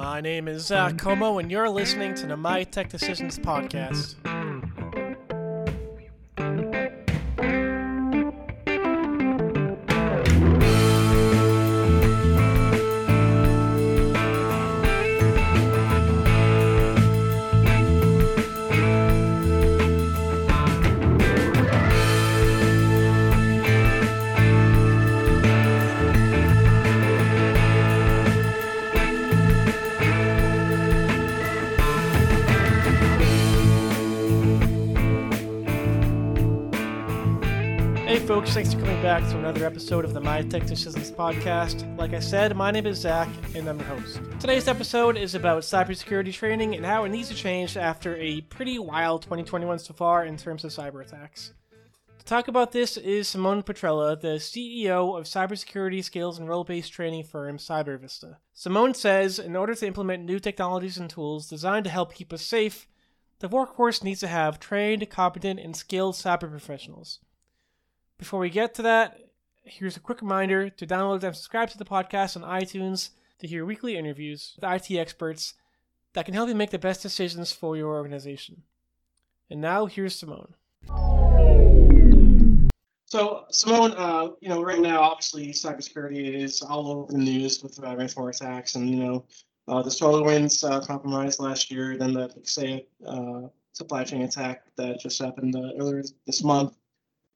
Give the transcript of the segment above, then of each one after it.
My name is Zach Comeau, and you're listening to the My Tech Decisions podcast. Back to another episode of the My Tech Decisions podcast. Like I said, my name is Zach, and I'm your host. Today's episode is about cybersecurity training and how it needs to change after a pretty wild 2021 so far in terms of cyber attacks. To talk about this is Simone Petrella, the CEO of cybersecurity skills and role-based training firm CyberVista. Simone says, in order to implement new technologies and tools designed to help keep us safe, the workforce needs to have trained, competent, and skilled cyber professionals. Before we get to that, here's a quick reminder to download and subscribe to the podcast on iTunes to hear weekly interviews with IT experts that can help you make the best decisions for your organization. And now, here's Simone. So, Simone, uh, you know, right now, obviously, cybersecurity is all over the news with uh, ransomware attacks, and you know, uh, the SolarWinds uh, compromise last year, then the say uh, supply chain attack that just happened uh, earlier this month.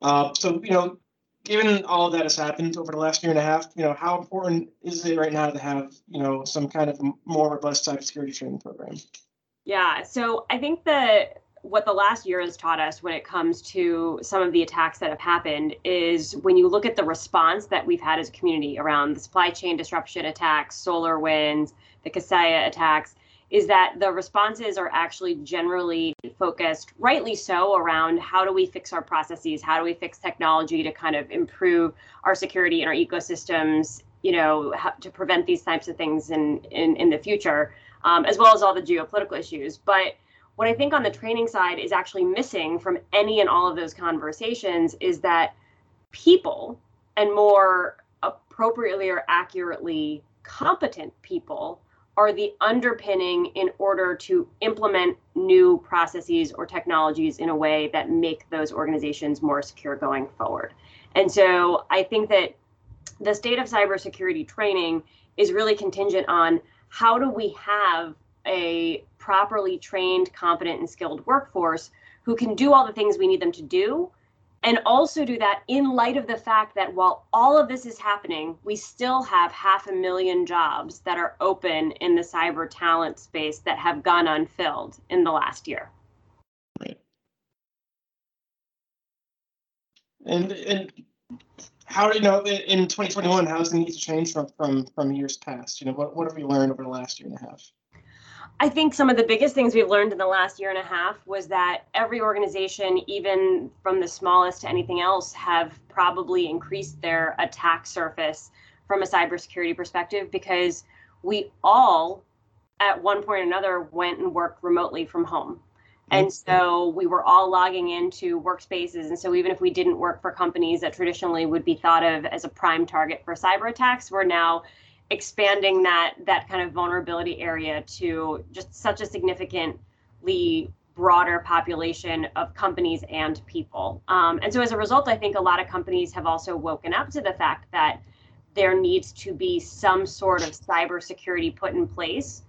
Uh, so, you know, given all that has happened over the last year and a half, you know, how important is it right now to have, you know, some kind of more robust cybersecurity training program? Yeah, so I think that what the last year has taught us when it comes to some of the attacks that have happened is when you look at the response that we've had as a community around the supply chain disruption attacks, SolarWinds, the Kaseya attacks, is that the responses are actually generally focused, rightly so, around how do we fix our processes, how do we fix technology to kind of improve our security and our ecosystems, you know, to prevent these types of things in in, in the future, um, as well as all the geopolitical issues. But what I think on the training side is actually missing from any and all of those conversations is that people and more appropriately or accurately competent people are the underpinning in order to implement new processes or technologies in a way that make those organizations more secure going forward. And so I think that the state of cybersecurity training is really contingent on how do we have a properly trained, competent, and skilled workforce who can do all the things we need them to do and also do that in light of the fact that while all of this is happening, we still have half a million jobs that are open in the cyber talent space that have gone unfilled in the last year. Right. And and how do you know in 2021 how does the need to change from from from years past? You know, what what have we learned over the last year and a half? I think some of the biggest things we've learned in the last year and a half was that every organization, even from the smallest to anything else, have probably increased their attack surface from a cybersecurity perspective because we all, at one point or another, went and worked remotely from home. And mm-hmm. so we were all logging into workspaces. And so even if we didn't work for companies that traditionally would be thought of as a prime target for cyber attacks, we're now expanding that that kind of vulnerability area to just such a significantly broader population of companies and people. Um, and so as a result, I think a lot of companies have also woken up to the fact that there needs to be some sort of cybersecurity put in place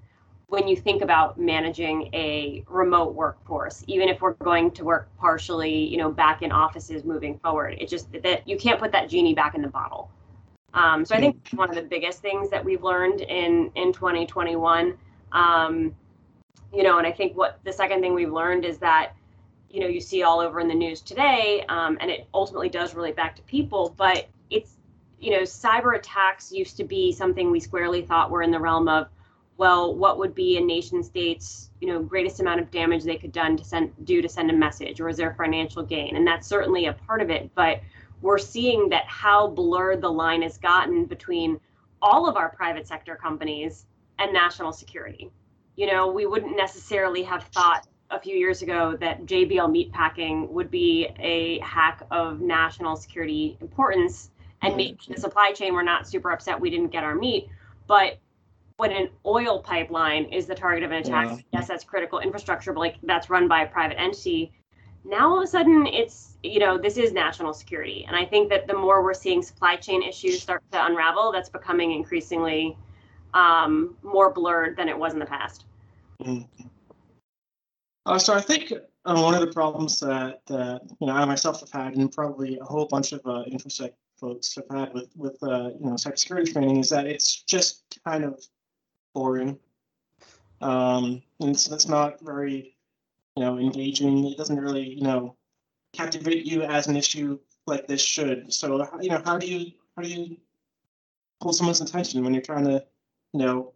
when you think about managing a remote workforce even if we're going to work partially you know back in offices moving forward it just that you can't put that genie back in the bottle um, so I think one of the biggest things that we've learned in in 2021, um, you know, and I think what the second thing we've learned is that, you know, you see all over in the news today, um, and it ultimately does relate back to people, but it's, you know, cyber attacks used to be something we squarely thought were in the realm of, well, what would be a nation state's, you know, greatest amount of damage they could done to send do to send a message, or is there financial gain? And that's certainly a part of it, but we're seeing that how blurred the line has gotten between all of our private sector companies and national security. You know, we wouldn't necessarily have thought a few years ago that JBL meatpacking would be a hack of national security importance and mm-hmm. maybe the supply chain we're not super upset we didn't get our meat but when an oil pipeline is the target of an attack, yeah. yes, that's critical infrastructure, but like that's run by a private entity. Now all of a sudden it's, you know, this is national security. And I think that the more we're seeing supply chain issues start to unravel, that's becoming increasingly um, more blurred than it was in the past. Mm-hmm. Uh, so I think uh, one of the problems that, that you know I myself have had, and probably a whole bunch of uh, infosec folks have had with with uh, you know cybersecurity training, is that it's just kind of boring. Um, and it's, it's not very you know engaging. It doesn't really you know captivate you as an issue like this should. So you know how do you how do you pull someone's attention when you're trying to you know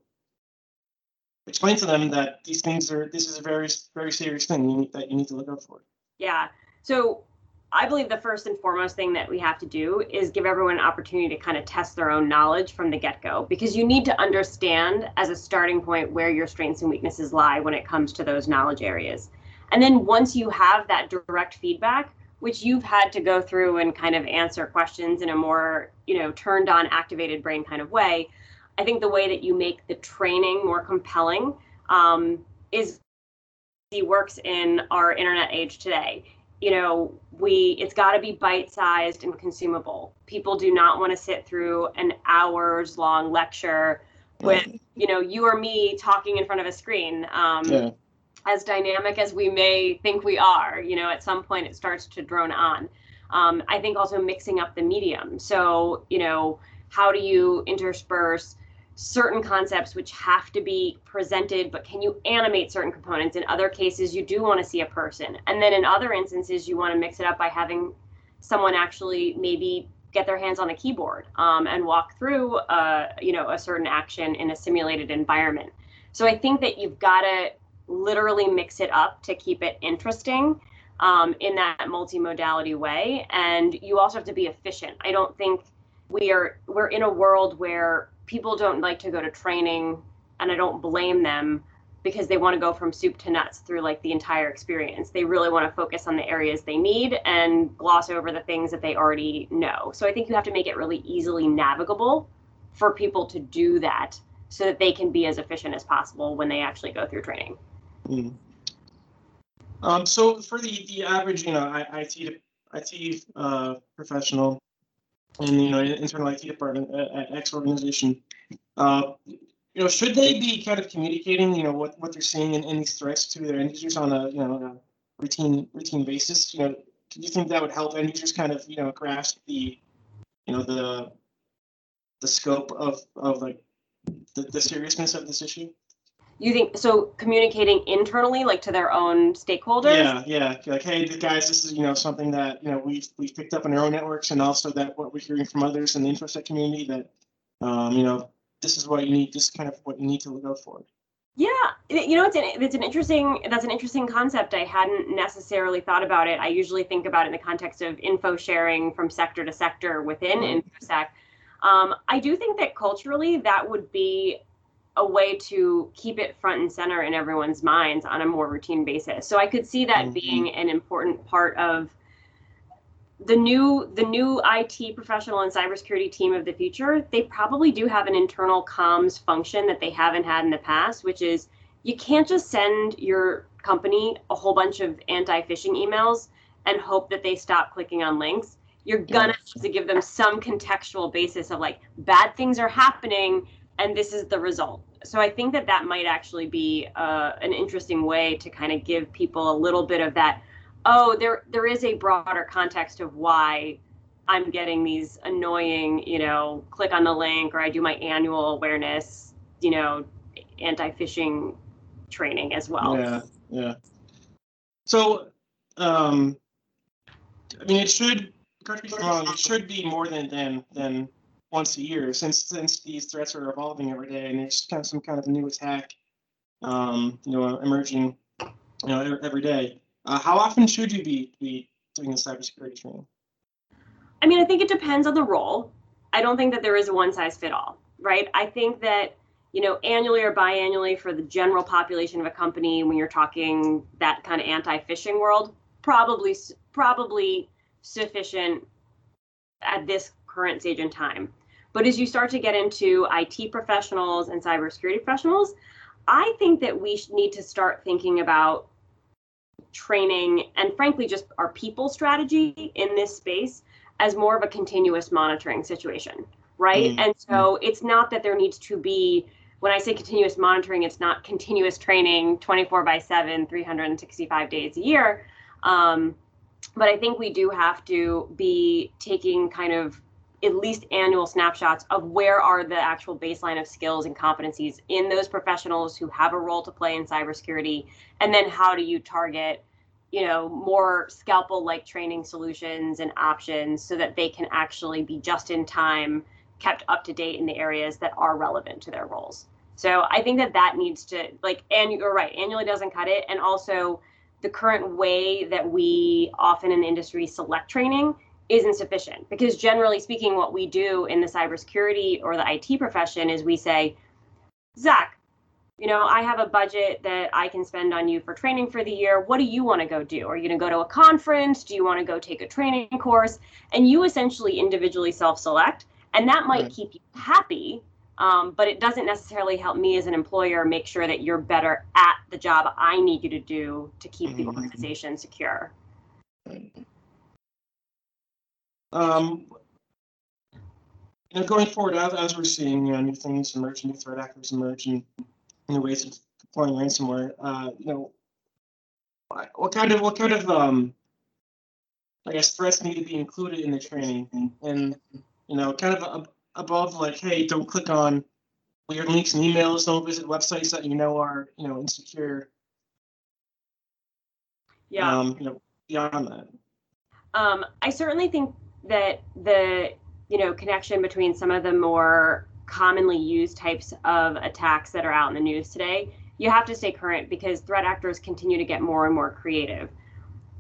explain to them that these things are this is a very very serious thing you need, that you need to look out for. Yeah. So I believe the first and foremost thing that we have to do is give everyone an opportunity to kind of test their own knowledge from the get go because you need to understand as a starting point where your strengths and weaknesses lie when it comes to those knowledge areas. And then once you have that direct feedback, which you've had to go through and kind of answer questions in a more, you know, turned on, activated brain kind of way, I think the way that you make the training more compelling um, is works in our internet age today. You know, we it's got to be bite-sized and consumable. People do not want to sit through an hours long lecture with you know you or me talking in front of a screen. Um, yeah. As dynamic as we may think we are, you know, at some point it starts to drone on. Um, I think also mixing up the medium. So, you know, how do you intersperse certain concepts which have to be presented, but can you animate certain components? In other cases, you do want to see a person. And then in other instances, you want to mix it up by having someone actually maybe get their hands on a keyboard um, and walk through uh, you know a certain action in a simulated environment. So I think that you've got to literally mix it up to keep it interesting um, in that multimodality way. And you also have to be efficient. I don't think we are we're in a world where people don't like to go to training and I don't blame them because they want to go from soup to nuts through like the entire experience. They really want to focus on the areas they need and gloss over the things that they already know. So I think you have to make it really easily navigable for people to do that so that they can be as efficient as possible when they actually go through training. Mm. Um, so for the, the average, you know, IT, IT uh, professional, in you know internal IT department at X organization. Uh, you know, should they be kind of communicating, you know, what, what they're seeing in, in these threats to their end users on a you know a routine routine basis? You know, do you think that would help end users kind of you know grasp the you know the the scope of of like the, the seriousness of this issue? You think so communicating internally like to their own stakeholders? Yeah yeah. Like hey guys this is you know something that you know we've we've picked up in our own networks and also that what we're hearing from others in the infosec community that um, you know this is what you need this is kind of what you need to look out for. Yeah. You know it's an it's an interesting that's an interesting concept. I hadn't necessarily thought about it. I usually think about it in the context of info sharing from sector to sector within mm-hmm. infosec. Um, i do think that culturally that would be a way to keep it front and center in everyone's minds on a more routine basis. So I could see that mm-hmm. being an important part of the new the new IT professional and cybersecurity team of the future. They probably do have an internal comms function that they haven't had in the past, which is you can't just send your company a whole bunch of anti-phishing emails and hope that they stop clicking on links. You're gonna have to give them some contextual basis of like bad things are happening and this is the result so I think that that might actually be uh, an interesting way to kind of give people a little bit of that. Oh, there there is a broader context of why I'm getting these annoying, you know, click on the link or I do my annual awareness, you know, anti-phishing training as well. Yeah, yeah. So, um, I mean, it should. Correct me wrong. It should be more than than than once a year since since these threats are evolving every day and there's kind of some kind of new attack um, you know emerging you know every day. Uh, how often should you be be doing the cybersecurity training? I mean i think it depends on the role. I don't think that there is a one size fit all right? I think that you know annually or biannually for the general population of a company when you're talking that kind of anti-phishing world probably probably sufficient at this current stage in time But as you start to get into IT professionals and cybersecurity professionals, I think that we need to start thinking about training and frankly just our people strategy in this space as more of a continuous monitoring situation right mm-hmm. and so it's not that there needs to be when i say continuous monitoring it's not continuous training 24 by 7 365 days a year um, but i think we do have to be taking kind of at least annual snapshots of where are the actual baseline of skills and competencies in those professionals who have a role to play in cybersecurity? And then how do you target you know more scalpel like training solutions and options so that they can actually be just in time kept up to date in the areas that are relevant to their roles? So i think that that needs to like and you're right annually doesn't cut it. And also the current way that we often in the industry select training isn't sufficient because generally speaking what we do in the cybersecurity or the IT profession is we say Zach you know I have a budget that I can spend on you for training for the year what do you want to go do are you going to go to a conference do you want to go take a training course and you essentially individually self-select and that might right. keep you happy um, but it doesn't necessarily help me as an employer make sure that you're better at the job I need you to do to keep the mm-hmm. organization secure. Um, you know, going forward, as, as we're seeing you know, new things emerge, new threat actors emerge, and new ways of deploying ransomware, uh, you know, what kind of what kind of um, I guess threats need to be included in the training, and, and you know, kind of above like, hey, don't click on weird links and emails, don't visit websites that you know are you know insecure. Yeah. Um, you know, beyond that. Um, I certainly think that the you know connection between some of the more commonly used types of attacks that are out in the news today you have to stay current because threat actors continue to get more and more creative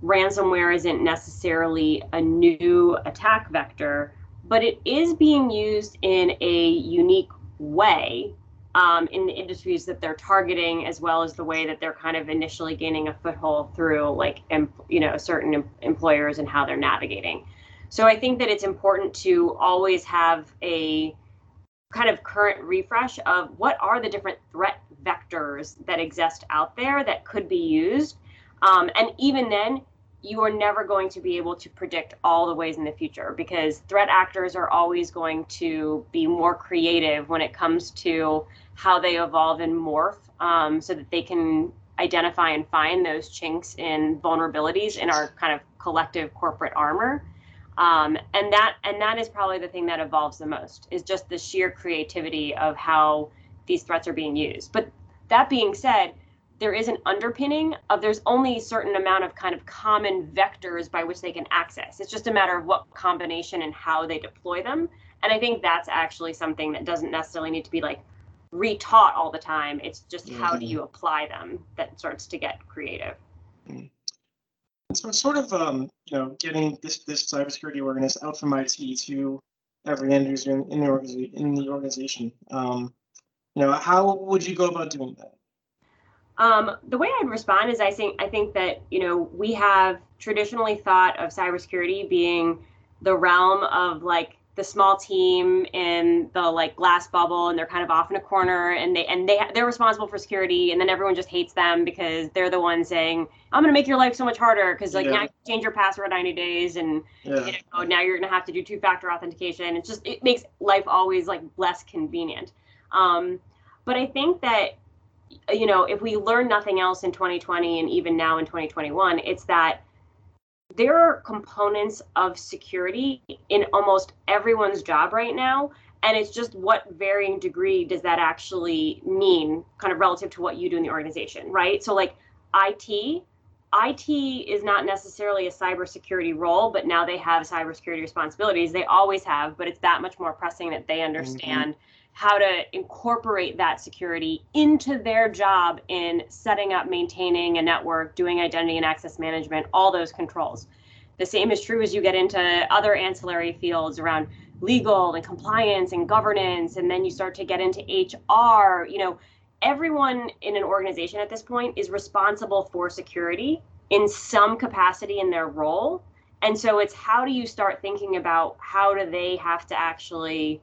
ransomware isn't necessarily a new attack vector but it is being used in a unique way um, in the industries that they're targeting, as well as the way that they're kind of initially gaining a foothold through, like, em- you know, certain em- employers and how they're navigating. So I think that it's important to always have a kind of current refresh of what are the different threat vectors that exist out there that could be used. Um, and even then, you are never going to be able to predict all the ways in the future because threat actors are always going to be more creative when it comes to how they evolve and morph um, so that they can identify and find those chinks in vulnerabilities in our kind of collective corporate armor um, and that and that is probably the thing that evolves the most is just the sheer creativity of how these threats are being used but that being said there is an underpinning of there's only a certain amount of kind of common vectors by which they can access it's just a matter of what combination and how they deploy them and i think that's actually something that doesn't necessarily need to be like retaught all the time it's just mm-hmm. how do mm-hmm. you apply them that starts to get creative mm-hmm. So sort of, um, you know, getting this this cybersecurity organist out from IT to every end user in, in the organization. In the organization, um, you know, how would you go about doing that? Um, the way I'd respond is I think I think that you know we have traditionally thought of cybersecurity being the realm of like the small team in the like glass bubble and they're kind of off in a corner and they and they they're responsible for security and then everyone just hates them because they're the ones saying i'm going to make your life so much harder because like yeah. now you change your password 90 days and yeah. you know, now you're going to have to do two factor authentication it's just it makes life always like less convenient um, but i think that you know if we learn nothing else in 2020 and even now in 2021 it's that there are components of security in almost everyone's job right now and it's just what varying degree does that actually mean kind of relative to what you do in the organization right? So like it IT is not necessarily a cybersecurity role, but now they have cybersecurity responsibilities. They always have, but it's that much more pressing that they understand mm-hmm how to incorporate that security into their job in setting up, maintaining a network, doing identity and access management, all those controls. The same is true as you get into other ancillary fields around legal and compliance and governance, and then you start to get into HR. You know, everyone in an organization at this point is responsible for security in some capacity in their role. And so it's how do you start thinking about how do they have to actually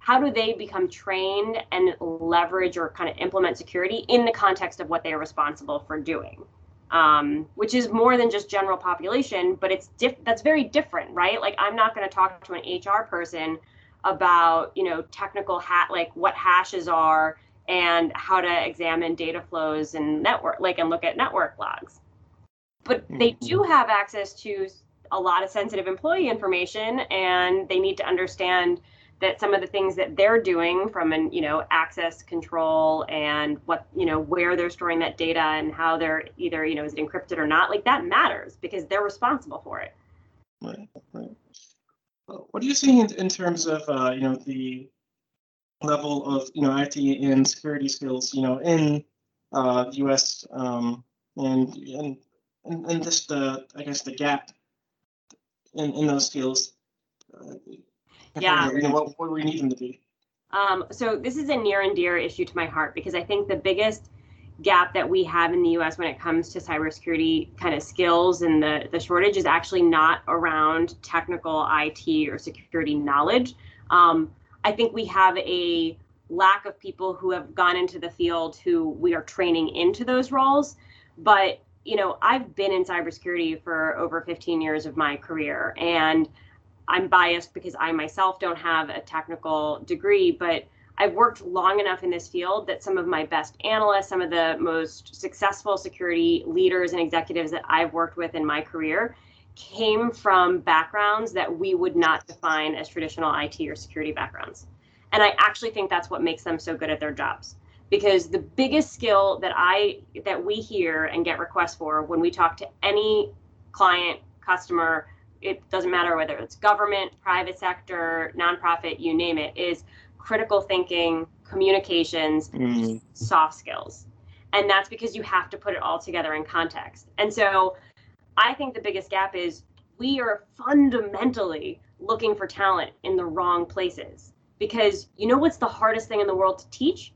how do they become trained and leverage or kind of implement security in the context of what they are responsible for doing um, which is more than just general population but it's diff- that's very different right like i'm not going to talk to an hr person about you know technical hat like what hashes are and how to examine data flows and network like and look at network logs. But they mm-hmm. do have access to a lot of sensitive employee information and they need to understand that some of the things that they're doing from an you know access control and what you know where they're storing that data and how they're either you know is it encrypted or not like that matters because they're responsible for it. Right right. What do you see in, in terms of uh, you know the level of you know IT and security skills you know in uh, the U.S. Um, and and and, just the I guess the gap in, in those skills uh, yeah. You know, what, what we need them to be. Um, so this is a near and dear issue to my heart because I think the biggest gap that we have in the US when it comes to cybersecurity kind of skills and the, the shortage is actually not around technical IT or security knowledge. Um, I think we have a lack of people who have gone into the field who we are training into those roles. But, you know, I've been in cybersecurity for over 15 years of my career and I'm biased because I myself don't have a technical degree, but I've worked long enough in this field that some of my best analysts, some of the most successful security leaders and executives that I've worked with in my career came from backgrounds that we would not define as traditional IT or security backgrounds. And I actually think that's what makes them so good at their jobs. Because the biggest skill that I that we hear and get requests for when we talk to any client, customer, it doesn't matter whether it's government, private sector, nonprofit, you name it, is critical thinking, communications, mm-hmm. soft skills. And that's because you have to put it all together in context. And so I think the biggest gap is we are fundamentally looking for talent in the wrong places because you know what's the hardest thing in the world to teach?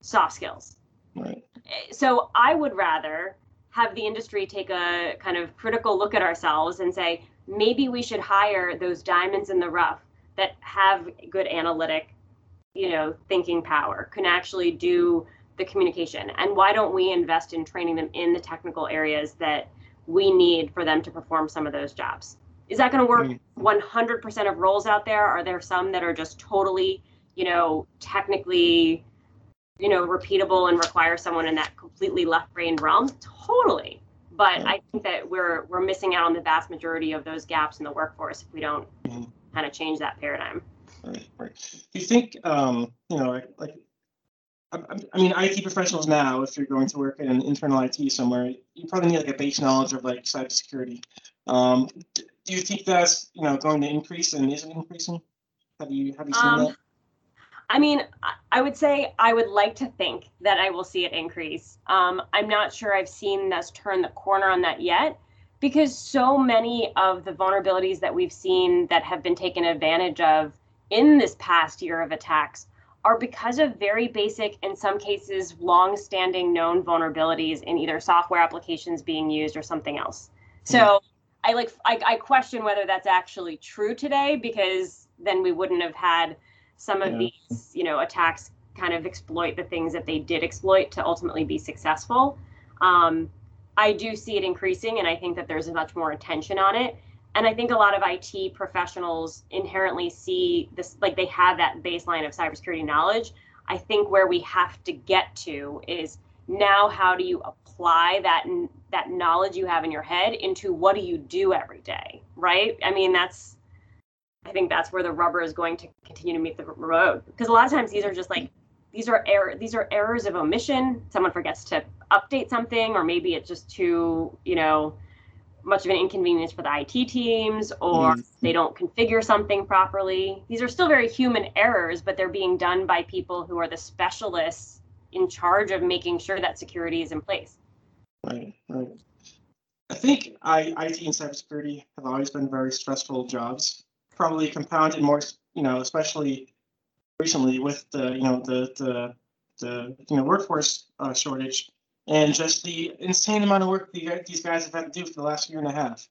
Soft skills. Right. So I would rather have the industry take a kind of critical look at ourselves and say, maybe we should hire those diamonds in the rough that have good analytic, you know, thinking power, can actually do the communication. And why don't we invest in training them in the technical areas that we need for them to perform some of those jobs? Is that going to work 100% mm. of roles out there? Are there some that are just totally, you know, technically, you know, repeatable and require someone in that completely left brain realm? Totally. But yeah. I think that we're we're missing out on the vast majority of those gaps in the workforce if we don't mm-hmm. kind of change that paradigm. Right, right. Do you think, um, you know, like I, I mean, IT professionals now, if you're going to work in internal IT somewhere, you probably need like a base knowledge of like cybersecurity. Um, do you think that's you know going to increase and is it increasing? Have you have you seen um, that? I mean, I would say I would like to think that I will see it increase. Um, I'm not sure I've seen us turn the corner on that yet because so many of the vulnerabilities that we've seen that have been taken advantage of in this past year of attacks are because of very basic, in some cases, long standing known vulnerabilities in either software applications being used or something else. So mm. I like I, I question whether that's actually true today because then we wouldn't have had some of yeah. these you know attacks kind of exploit the things that they did exploit to ultimately be successful um, i do see it increasing and i think that there's much more attention on it and i think a lot of it professionals inherently see this like they have that baseline of cybersecurity knowledge. I think where we have to get to is now how do you apply that that knowledge you have in your head into what do you do every day right? I mean that's I think that's where the rubber is going to continue to meet the road. Because a lot of times these are just like these are error these are errors of omission. Someone forgets to update something, or maybe it's just too you know much of an inconvenience for the IT teams, or mm-hmm. they don't configure something properly. These are still very human errors, but they're being done by people who are the specialists in charge of making sure that security is in place. Right, right. I think I, IT and cybersecurity have always been very stressful jobs probably compounded more, you know, especially recently with the, you know, the the the you know workforce uh, shortage and just the insane amount of work the, these guys have had to do for the last year and a half.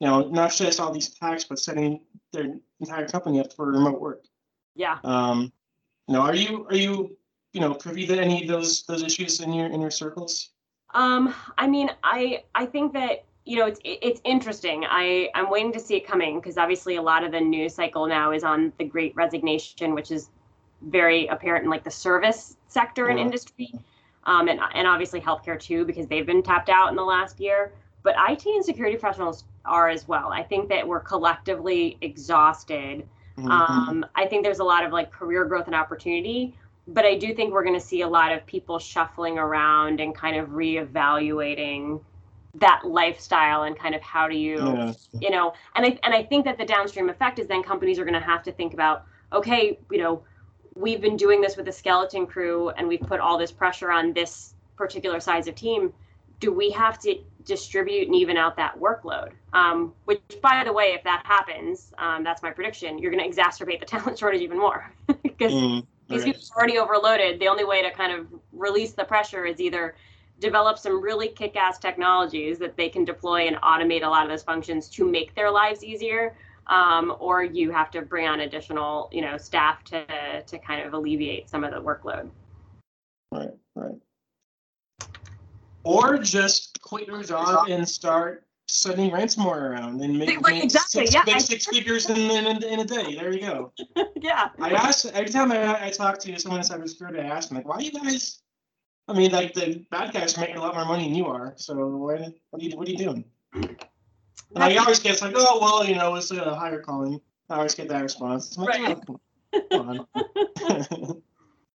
You know, not just all these attacks, but setting their entire company up for remote work. Yeah. Um, you know, are you are you you know privy to any of those those issues in your in your circles? Um, I mean, I I think that you know it's it's interesting. I I'm waiting to see it coming because obviously a lot of the news cycle now is on the Great Resignation, which is very apparent in like the service sector and industry, um, and and obviously healthcare too because they've been tapped out in the last year. But IT and security professionals are as well. I think that we're collectively exhausted Mhm. um, I think there's a lot of like career growth and opportunity, but I do think we're going to see a lot of people shuffling around and kind of reevaluating that lifestyle and kind of how do you, yeah. you know, and I and I think that the downstream effect is then companies are going to have to think about, okay, you know, we've been doing this with a skeleton crew and we've put all this pressure on this particular size of team. Do we have to distribute and even out that workload? Um, which, by the way, if that happens, um, that's my prediction. You're going to exacerbate the talent shortage even more because Mm, these right. people are already overloaded. The only way to kind of release the pressure is either develop some really kick-ass technologies that they can deploy and automate a lot of those functions to make their lives easier, um, or you have to bring on additional, you know, staff to to kind of alleviate some of the workload. Right, right. Or just quit your job and start sending ransomware around and make, Right, make exactly, six, yeah, make six figures in, in, in a day. There you go. yeah. I asked every time I, I talk to someone in cybersecurity, I ask them like, why you guys? I mean, like the bad guys are making a lot more money than you are. So what, what are you what are you doing? And I always get like, oh well, you know, it's a higher calling. I always get that response. Like, Right. "Oh, come on.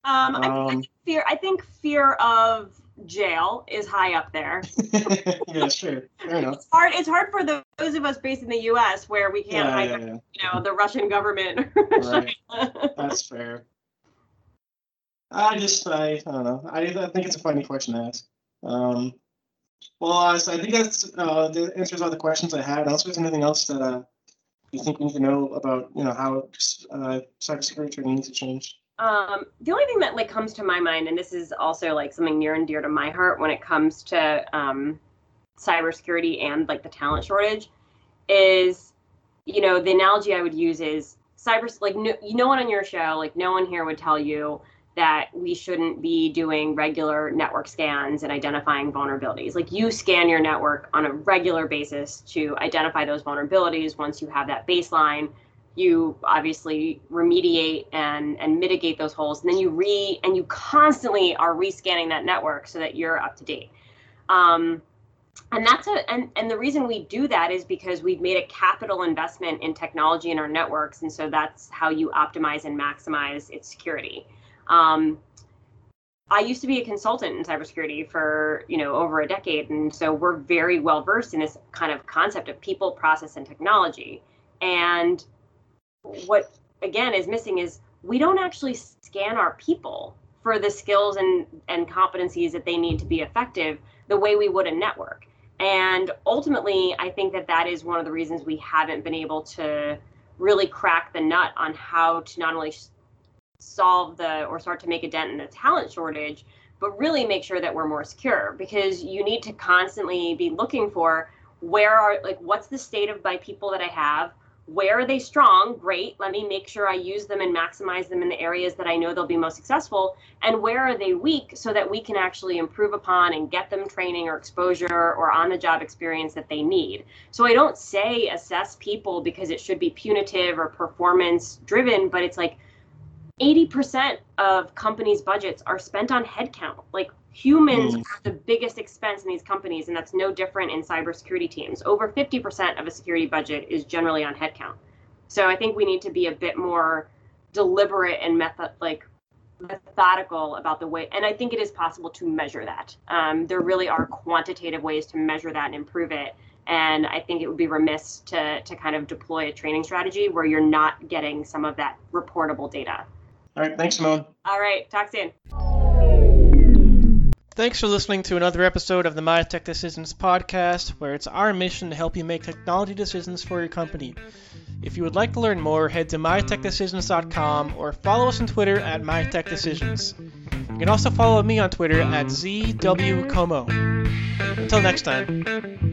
Um, I, I um, think fear. I think fear of jail is high up there. yeah, sure, fair enough. It's hard. It's hard for the, those of us based in the U.S. where we can't Yeah, hide, yeah, yeah. you know, the Russian government. Right. That's fair. I just, I, I don't know. I, I think it's a funny question to ask. Um, well, uh, so I think that's uh, the answers all the questions I had. Unless there's anything else that uh, you think we need to know about, you know, how uh, cybersecurity training needs to change. Um, the only thing that like comes to my mind, and this is also like something near and dear to my heart when it comes to um, cybersecurity and like the talent shortage, is you know the analogy I would use is cyber like no, no one on your show like no one here would tell you that we shouldn't be doing regular network scans and identifying vulnerabilities. Like you scan your network on a regular basis to identify those vulnerabilities. Once you have that baseline, you obviously remediate and and mitigate those holes and then you re and you constantly are rescanning that network so that you're up to date um, and that's a and and the reason we do that is because we've made a capital investment in technology in our networks and so that's how you optimize and maximize its security um, I used to be a consultant in cybersecurity for you know over a decade, and so we're very well versed in this kind of concept of people, process, and technology. And what again is missing is we don't actually scan our people for the skills and and competencies that they need to be effective the way we would a network. And ultimately, I think that that is one of the reasons we haven't been able to really crack the nut on how to not only solve the or start to make a dent in the talent shortage, but really make sure that we're more secure because you need to constantly be looking for where are like what's the state of my people that I have? Where are they strong? Great. Let me make sure I use them and maximize them in the areas that I know they'll be most successful. And where are they weak so that we can actually improve upon and get them training or exposure or on the job experience that they need. So I don't say assess people because it should be punitive or performance driven, but it's like 80% of companies' budgets are spent on headcount. Like humans Mm. are the biggest expense in these companies, and that's no different in cybersecurity teams. Over 50% of a security budget is generally on headcount. So I think we need to be a bit more deliberate and method like methodical about the way and i think it is possible to measure that um, there really are quantitative ways to measure that and improve it and i think it would be remiss to to kind of deploy a training strategy where you're not getting some of that reportable data All right, thanks, Simone. all right talk soon Thanks for listening to another episode of the My Tech Decisions podcast, where it's our mission to help you make technology decisions for your company. If you would like to learn more, head to mytechdecisions.com or follow us on Twitter at mytechdecisions. You can also follow me on Twitter at ZWComeau. Until next time.